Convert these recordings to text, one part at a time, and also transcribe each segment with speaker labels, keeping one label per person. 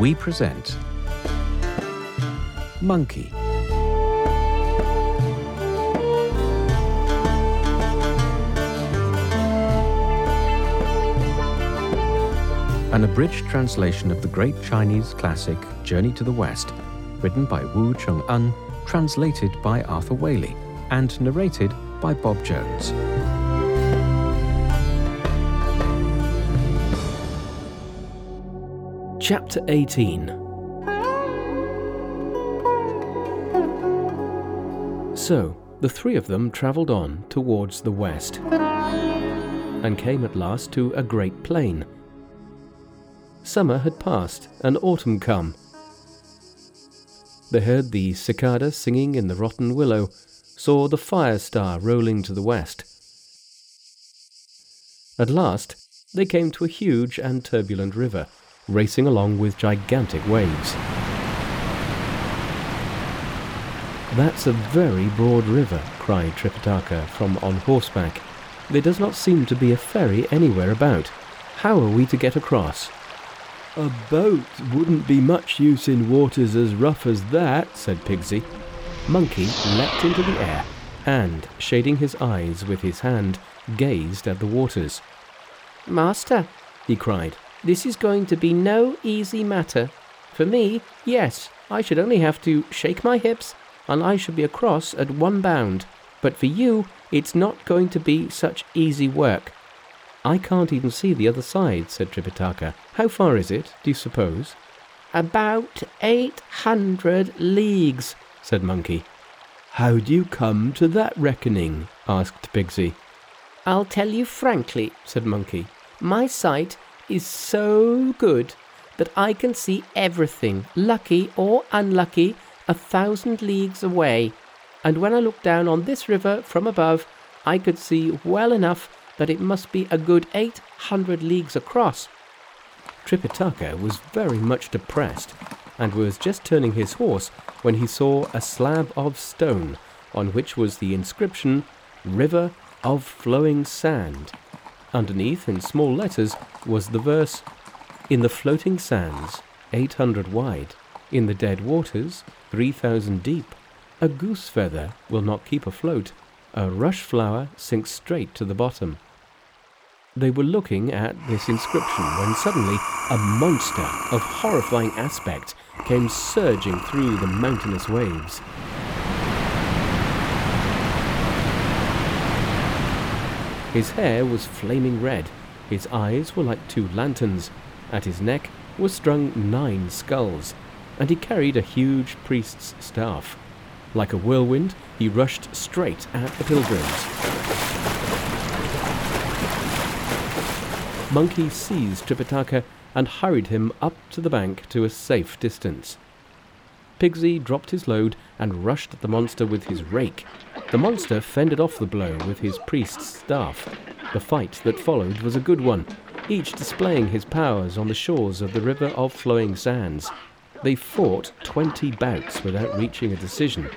Speaker 1: we present Monkey. An abridged translation of the great Chinese classic Journey to the West, written by Wu Chung Un, translated by Arthur Waley, and narrated by Bob Jones.
Speaker 2: Chapter 18 So, the three of them travelled on towards the west, and came at last to a great plain. Summer had passed, and autumn come. They heard the cicada singing in the rotten willow, saw the fire star rolling to the west. At last, they came to a huge and turbulent river racing along with gigantic waves. That's a very broad river, cried Tripitaka from on horseback. There does not seem to be a ferry anywhere about. How are we to get across? A boat wouldn't be much use in waters as rough as that, said Pigsy. Monkey leapt into the air and, shading his eyes with his hand, gazed at the waters.
Speaker 3: Master, he cried, this is going to be no easy matter. For me, yes, I should only have to shake my hips and I should be across at one bound. But for you, it's not going to be such easy work.
Speaker 2: I can't even see the other side, said Tripitaka. How far is it, do you suppose?
Speaker 3: About eight hundred leagues, said Monkey.
Speaker 2: How do you come to that reckoning? asked Pigsy.
Speaker 3: I'll tell you frankly, said Monkey. My sight is so good that I can see everything, lucky or unlucky, a thousand leagues away. And when I look down on this river from above, I could see well enough that it must be a good eight hundred leagues across.
Speaker 2: Tripitaka was very much depressed and was just turning his horse when he saw a slab of stone on which was the inscription River of Flowing Sand. Underneath, in small letters, was the verse In the floating sands, 800 wide, in the dead waters, 3,000 deep, a goose feather will not keep afloat, a rush flower sinks straight to the bottom. They were looking at this inscription when suddenly a monster of horrifying aspect came surging through the mountainous waves. His hair was flaming red, his eyes were like two lanterns, at his neck were strung nine skulls, and he carried a huge priest's staff. Like a whirlwind, he rushed straight at the pilgrims. Monkey seized Tripitaka and hurried him up to the bank to a safe distance. Pigsy dropped his load and rushed at the monster with his rake. The monster fended off the blow with his priest's staff. The fight that followed was a good one, each displaying his powers on the shores of the river of flowing sands. They fought twenty bouts without reaching a decision.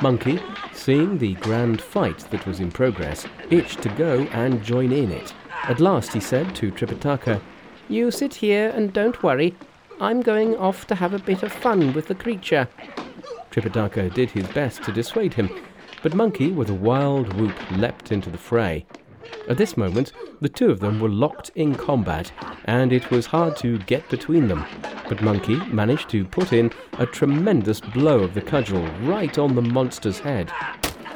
Speaker 2: Monkey, seeing the grand fight that was in progress, itched to go and join in it. At last he said to Tripitaka,
Speaker 3: You sit here and don't worry. I'm going off to have a bit of fun with the creature.
Speaker 2: Tripitaka did his best to dissuade him, but Monkey, with a wild whoop, leapt into the fray. At this moment, the two of them were locked in combat, and it was hard to get between them. But Monkey managed to put in a tremendous blow of the cudgel right on the monster's head.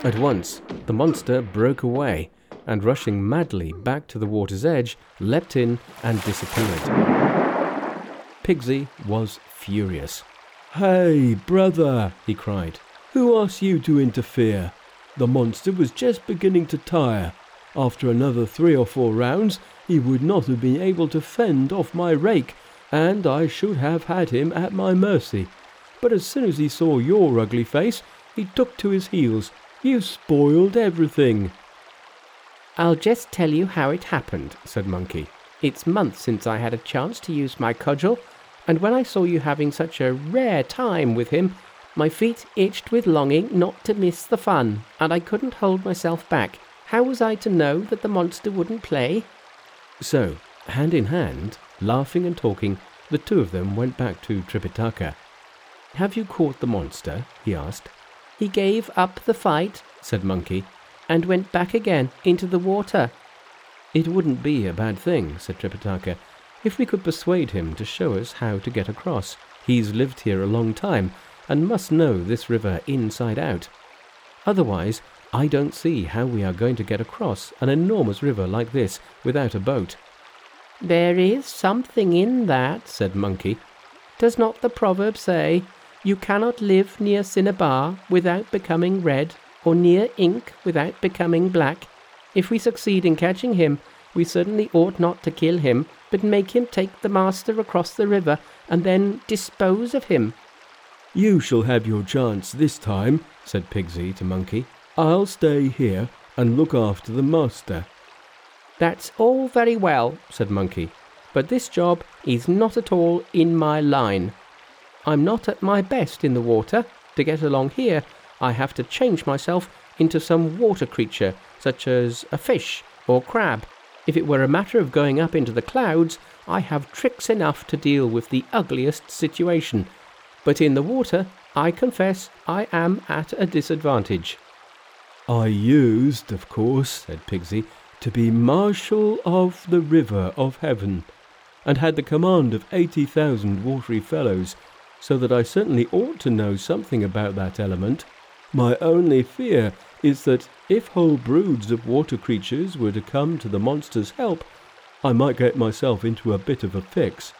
Speaker 2: At once, the monster broke away, and rushing madly back to the water's edge, leapt in and disappeared. Pigsy was furious. Hey, brother, he cried, who asked you to interfere? The monster was just beginning to tire. After another three or four rounds, he would not have been able to fend off my rake, and I should have had him at my mercy. But as soon as he saw your ugly face, he took to his heels. You spoiled everything.
Speaker 3: I'll just tell you how it happened, said Monkey. It's months since I had a chance to use my cudgel, and when I saw you having such a rare time with him, my feet itched with longing not to miss the fun, and I couldn't hold myself back. How was I to know that the monster wouldn't play?
Speaker 2: So, hand in hand, laughing and talking, the two of them went back to Tripitaka. Have you caught the monster? he asked.
Speaker 3: He gave up the fight, said Monkey, and went back again into the water.
Speaker 2: It wouldn't be a bad thing, said Tripitaka, if we could persuade him to show us how to get across. He's lived here a long time and must know this river inside out. Otherwise, I don't see how we are going to get across an enormous river like this without a boat.
Speaker 3: There is something in that, said Monkey. Does not the proverb say, You cannot live near cinnabar without becoming red, or near ink without becoming black? If we succeed in catching him, we certainly ought not to kill him, but make him take the master across the river, and then dispose of him.
Speaker 4: You shall have your chance this time, said Pigsy to Monkey. I'll stay here and look after the master.
Speaker 3: That's all very well, said Monkey, but this job is not at all in my line. I'm not at my best in the water. To get along here, I have to change myself into some water creature, such as a fish or crab. If it were a matter of going up into the clouds, I have tricks enough to deal with the ugliest situation. But in the water, I confess I am at a disadvantage.
Speaker 4: I used, of course, said Pigsy, to be Marshal of the River of Heaven, and had the command of eighty thousand watery fellows, so that I certainly ought to know something about that element. My only fear is that if whole broods of water creatures were to come to the monster's help, I might get myself into a bit of a fix.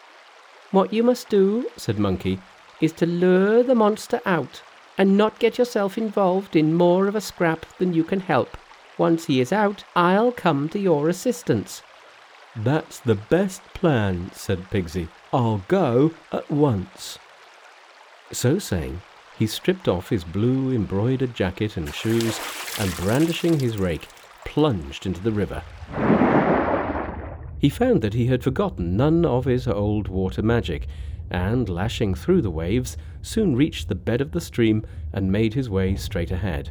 Speaker 3: What you must do, said Monkey, is to lure the monster out, and not get yourself involved in more of a scrap than you can help. Once he is out, I'll come to your assistance.
Speaker 4: That's the best plan, said Pigsy. I'll go at once.
Speaker 2: So saying, he stripped off his blue embroidered jacket and shoes, and brandishing his rake, plunged into the river. He found that he had forgotten none of his old water magic, and, lashing through the waves, soon reached the bed of the stream and made his way straight ahead.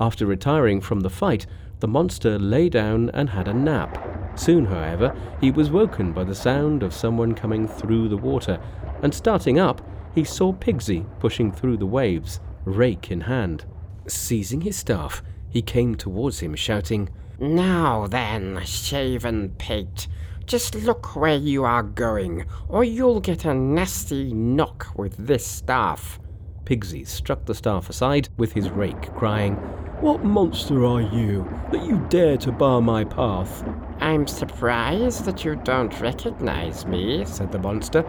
Speaker 2: After retiring from the fight, the monster lay down and had a nap. Soon, however, he was woken by the sound of someone coming through the water, and starting up, he saw Pigsy pushing through the waves, rake in hand. Seizing his staff, he came towards him, shouting,
Speaker 5: Now then, shaven pate, just look where you are going, or you'll get a nasty knock with this staff.
Speaker 2: Pigsy struck the staff aside with his rake, crying,
Speaker 4: What monster are you, that you dare to bar my path?
Speaker 5: I'm surprised that you don't recognize me, said the monster.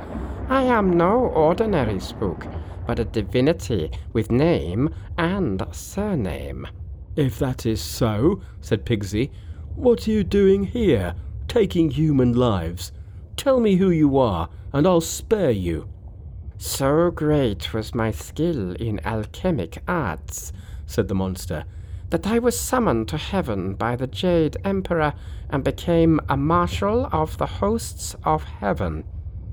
Speaker 5: I am no ordinary spook, but a divinity with name and surname.
Speaker 4: If that is so, said Pigsy, what are you doing here, taking human lives? Tell me who you are, and I'll spare you.
Speaker 5: So great was my skill in alchemic arts, said the monster, that I was summoned to heaven by the Jade Emperor and became a marshal of the hosts of heaven.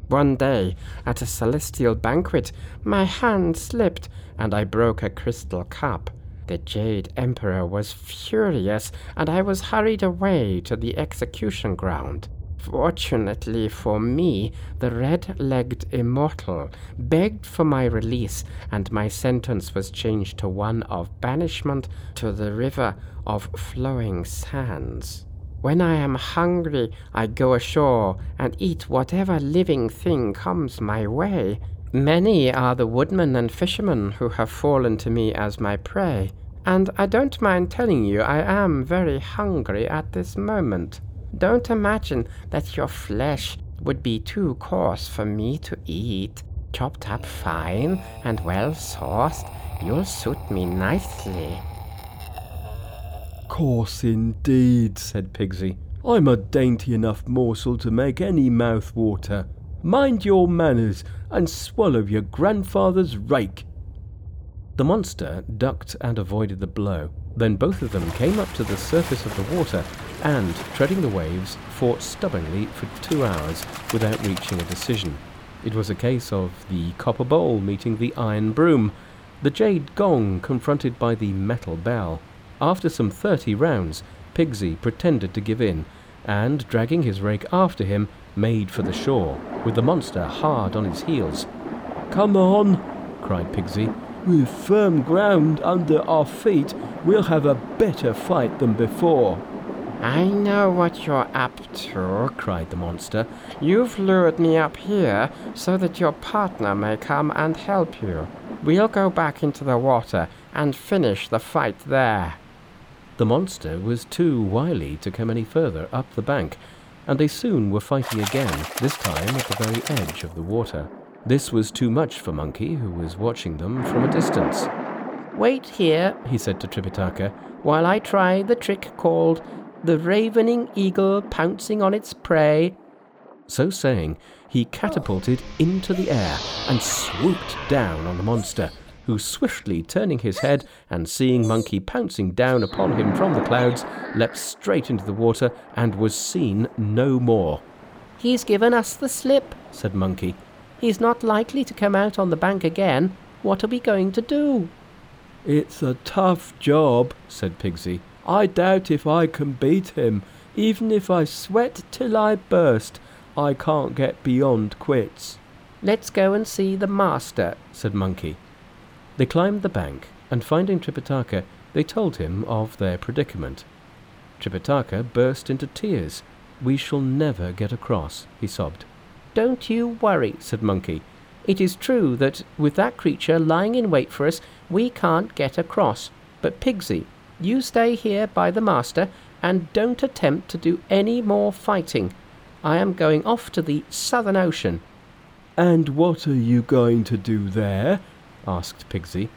Speaker 5: One day, at a celestial banquet, my hand slipped and I broke a crystal cup. The Jade Emperor was furious, and I was hurried away to the execution ground. Fortunately for me, the red legged immortal begged for my release, and my sentence was changed to one of banishment to the river of flowing sands. When I am hungry, I go ashore and eat whatever living thing comes my way. Many are the woodmen and fishermen who have fallen to me as my prey, and I don't mind telling you I am very hungry at this moment. Don't imagine that your flesh would be too coarse for me to eat. Chopped up fine and well sauced, you'll suit me nicely.
Speaker 4: Coarse indeed, said Pigsy. I'm a dainty enough morsel to make any mouth water. Mind your manners and swallow your grandfather's rake.
Speaker 2: The monster ducked and avoided the blow. Then both of them came up to the surface of the water and, treading the waves, fought stubbornly for two hours without reaching a decision. It was a case of the copper bowl meeting the iron broom, the jade gong confronted by the metal bell. After some thirty rounds, Pigsy pretended to give in, and, dragging his rake after him, made for the shore, with the monster hard on his heels.
Speaker 4: Come on,
Speaker 2: cried Pigsy.
Speaker 4: With firm ground under our feet, we'll have a better fight than before.
Speaker 5: I know what you're up to, cried the monster. You've lured me up here so that your partner may come and help you. We'll go back into the water and finish the fight there.
Speaker 2: The monster was too wily to come any further up the bank, and they soon were fighting again, this time at the very edge of the water. This was too much for Monkey, who was watching them from a distance.
Speaker 3: Wait here, he said to Tripitaka, while I try the trick called the ravening eagle pouncing on its prey.
Speaker 2: So saying, he catapulted into the air and swooped down on the monster, who swiftly turning his head and seeing Monkey pouncing down upon him from the clouds, leapt straight into the water and was seen no more.
Speaker 3: He's given us the slip,
Speaker 2: said Monkey.
Speaker 3: He's not likely to come out on the bank again. What are we going to do?
Speaker 4: It's a tough job, said Pigsy. I doubt if I can beat him. Even if I sweat till I burst, I can't get beyond quits.
Speaker 3: Let's go and see the master, said Monkey.
Speaker 2: They climbed the bank, and finding Tripitaka, they told him of their predicament. Tripitaka burst into tears. We shall never get across, he sobbed.
Speaker 3: Don't you worry, said Monkey. It is true that with that creature lying in wait for us, we can't get across. But Pigsy, you stay here by the master and don't attempt to do any more fighting. I am going off to the Southern Ocean.
Speaker 4: And what are you going to do there? Asked Pigsy.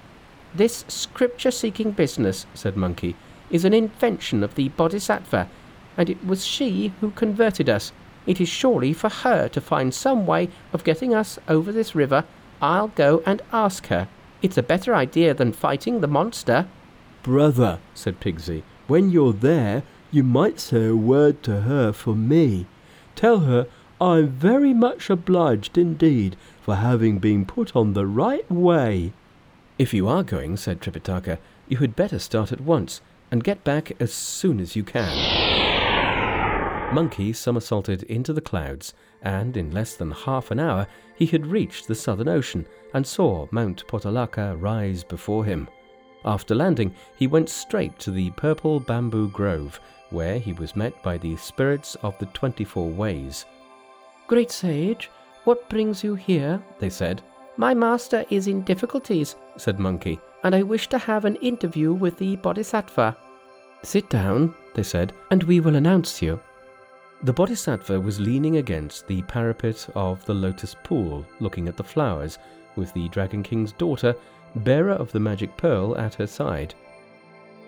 Speaker 3: This scripture seeking business, said Monkey, is an invention of the Bodhisattva, and it was she who converted us. It is surely for her to find some way of getting us over this river. I'll go and ask her. It's a better idea than fighting the monster.
Speaker 4: Brother, said Pigsy, when you're there, you might say a word to her for me. Tell her I'm very much obliged indeed for having been put on the right way.
Speaker 2: If you are going, said Tripitaka, you had better start at once and get back as soon as you can. Monkey somersaulted into the clouds, and in less than half an hour he had reached the Southern Ocean and saw Mount Potalaka rise before him. After landing, he went straight to the purple bamboo grove, where he was met by the spirits of the twenty four ways.
Speaker 3: Great sage, what brings you here? they said. My master is in difficulties, said Monkey, and I wish to have an interview with the Bodhisattva.
Speaker 2: Sit down, they said, and we will announce you. The Bodhisattva was leaning against the parapet of the lotus pool, looking at the flowers, with the Dragon King's daughter bearer of the magic pearl, at her side.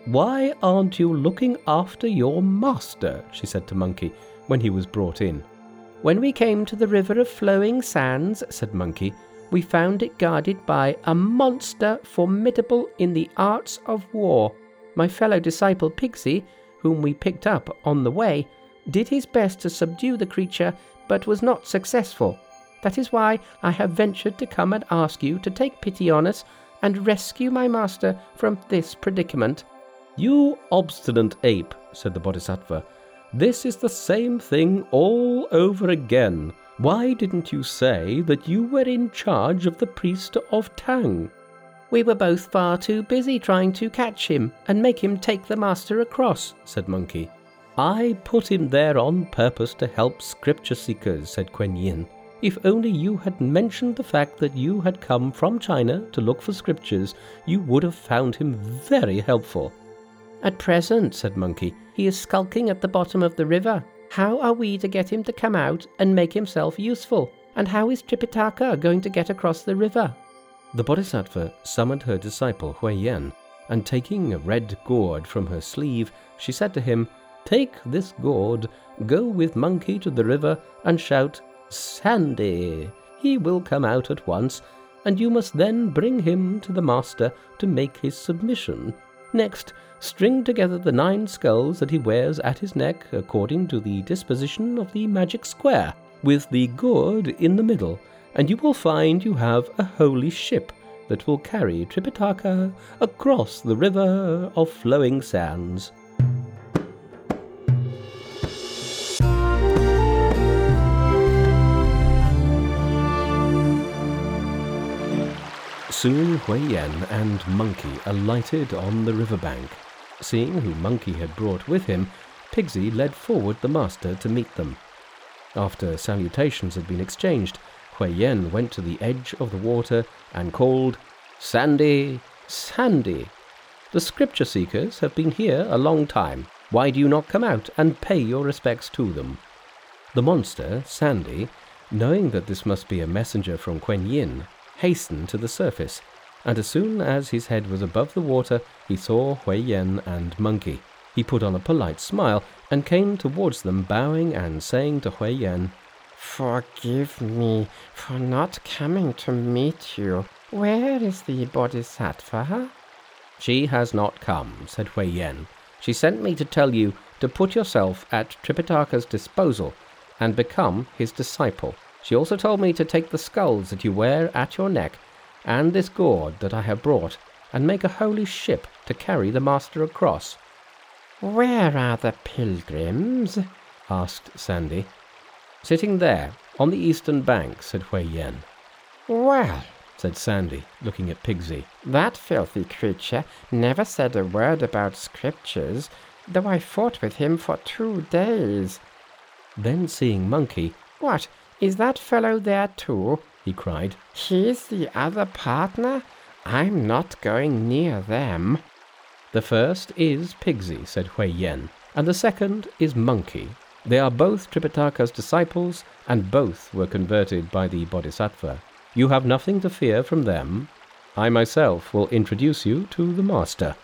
Speaker 3: Why aren't you looking after your master? she said to Monkey when he was brought in. When we came to the river of flowing sands, said Monkey, we found it guarded by a monster formidable in the arts of war. My fellow disciple Pigsy, whom we picked up on the way, did his best to subdue the creature, but was not successful. That is why I have ventured to come and ask you to take pity on us and rescue my master from this predicament.
Speaker 2: You obstinate ape, said the Bodhisattva. This is the same thing all over again. Why didn't you say that you were in charge of the priest of Tang?
Speaker 3: We were both far too busy trying to catch him and make him take the master across, said Monkey.
Speaker 2: I put him there on purpose to help scripture seekers, said Kuan Yin. If only you had mentioned the fact that you had come from China to look for scriptures, you would have found him very helpful.
Speaker 3: At present, said Monkey, he is skulking at the bottom of the river. How are we to get him to come out and make himself useful? And how is Tripitaka going to get across the river?
Speaker 2: The Bodhisattva summoned her disciple Hui Yen, and taking a red gourd from her sleeve, she said to him, Take this gourd, go with Monkey to the river, and shout, Sandy. He will come out at once, and you must then bring him to the master to make his submission. Next, string together the nine skulls that he wears at his neck according to the disposition of the magic square, with the gourd in the middle, and you will find you have a holy ship that will carry Tripitaka across the river of flowing sands. Soon Hui Yen and Monkey alighted on the riverbank. Seeing who Monkey had brought with him, Pigsy led forward the master to meet them. After salutations had been exchanged, Hui Yen went to the edge of the water and called, Sandy, Sandy, the scripture seekers have been here a long time. Why do you not come out and pay your respects to them? The monster, Sandy, knowing that this must be a messenger from Kuan Yin, hastened to the surface, and as soon as his head was above the water, he saw Hui Yen and Monkey. He put on a polite smile and came towards them, bowing and saying to Hui Yen,
Speaker 5: Forgive me for not coming to meet you. Where is the Bodhisattva?
Speaker 2: She has not come, said Hui Yen. She sent me to tell you to put yourself at Tripitaka's disposal and become his disciple. She also told me to take the skulls that you wear at your neck and this gourd that I have brought and make a holy ship to carry the master across.
Speaker 5: Where are the pilgrims?
Speaker 2: asked Sandy. Sitting there, on the eastern bank, said Hui Yen.
Speaker 5: Well,
Speaker 2: said Sandy, looking at Pigsy.
Speaker 5: That filthy creature never said a word about scriptures, though I fought with him for two days.
Speaker 2: Then seeing Monkey,
Speaker 5: What, is that fellow there too?
Speaker 2: he cried.
Speaker 5: He's the other partner? I'm not going near them.
Speaker 2: The first is Pigsy, said Hui Yen, and the second is Monkey. They are both Tripitaka's disciples, and both were converted by the Bodhisattva. You have nothing to fear from them. I myself will introduce you to the master.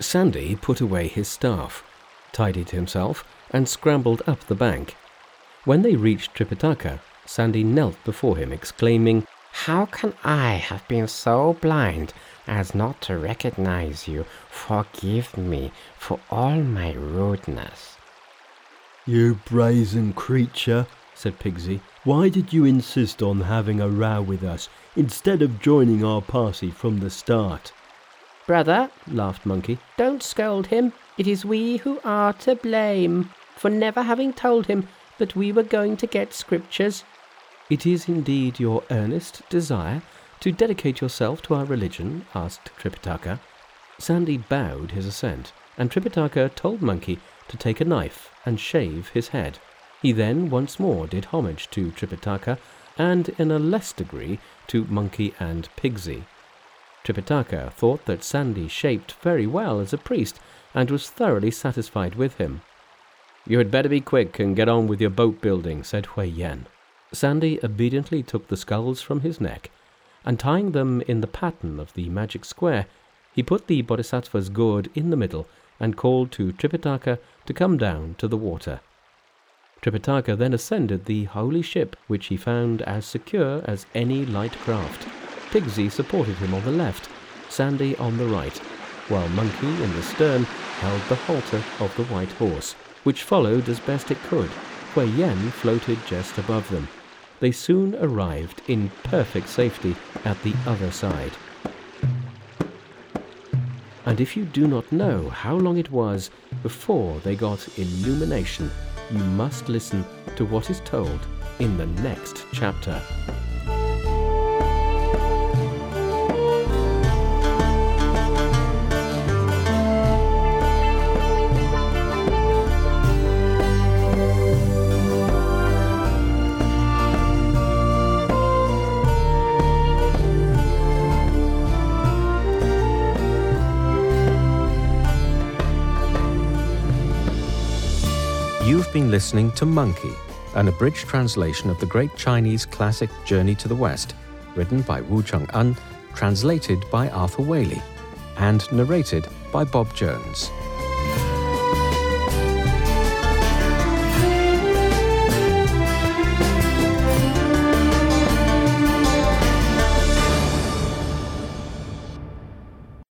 Speaker 2: Sandy put away his staff, tidied himself, and scrambled up the bank. When they reached Tripitaka, Sandy knelt before him, exclaiming,
Speaker 5: How can I have been so blind as not to recognize you? Forgive me for all my rudeness.
Speaker 4: You brazen creature, said Pigsy. Why did you insist on having a row with us instead of joining our party from the start?
Speaker 3: Brother, laughed Monkey, don't scold him. It is we who are to blame for never having told him that we were going to get scriptures.
Speaker 2: It is indeed your earnest desire to dedicate yourself to our religion? asked Tripitaka. Sandy bowed his assent, and Tripitaka told Monkey to take a knife and shave his head. He then once more did homage to Tripitaka, and in a less degree to Monkey and Pigsy. Tripitaka thought that Sandy shaped very well as a priest, and was thoroughly satisfied with him. You had better be quick and get on with your boat building, said Hui Yen. Sandy obediently took the skulls from his neck, and tying them in the pattern of the magic square, he put the Bodhisattva's gourd in the middle and called to Tripitaka to come down to the water. Tripitaka then ascended the holy ship, which he found as secure as any light craft. Pigsy supported him on the left, Sandy on the right, while Monkey in the stern held the halter of the white horse, which followed as best it could, Hui Yen floated just above them. They soon arrived in perfect safety at the other side. And if you do not know how long it was before they got illumination, you must listen to what is told in the next chapter.
Speaker 1: Listening to Monkey, an abridged translation of the great Chinese classic Journey to the West, written by Wu Cheng-un, translated by Arthur Waley, and narrated by Bob Jones.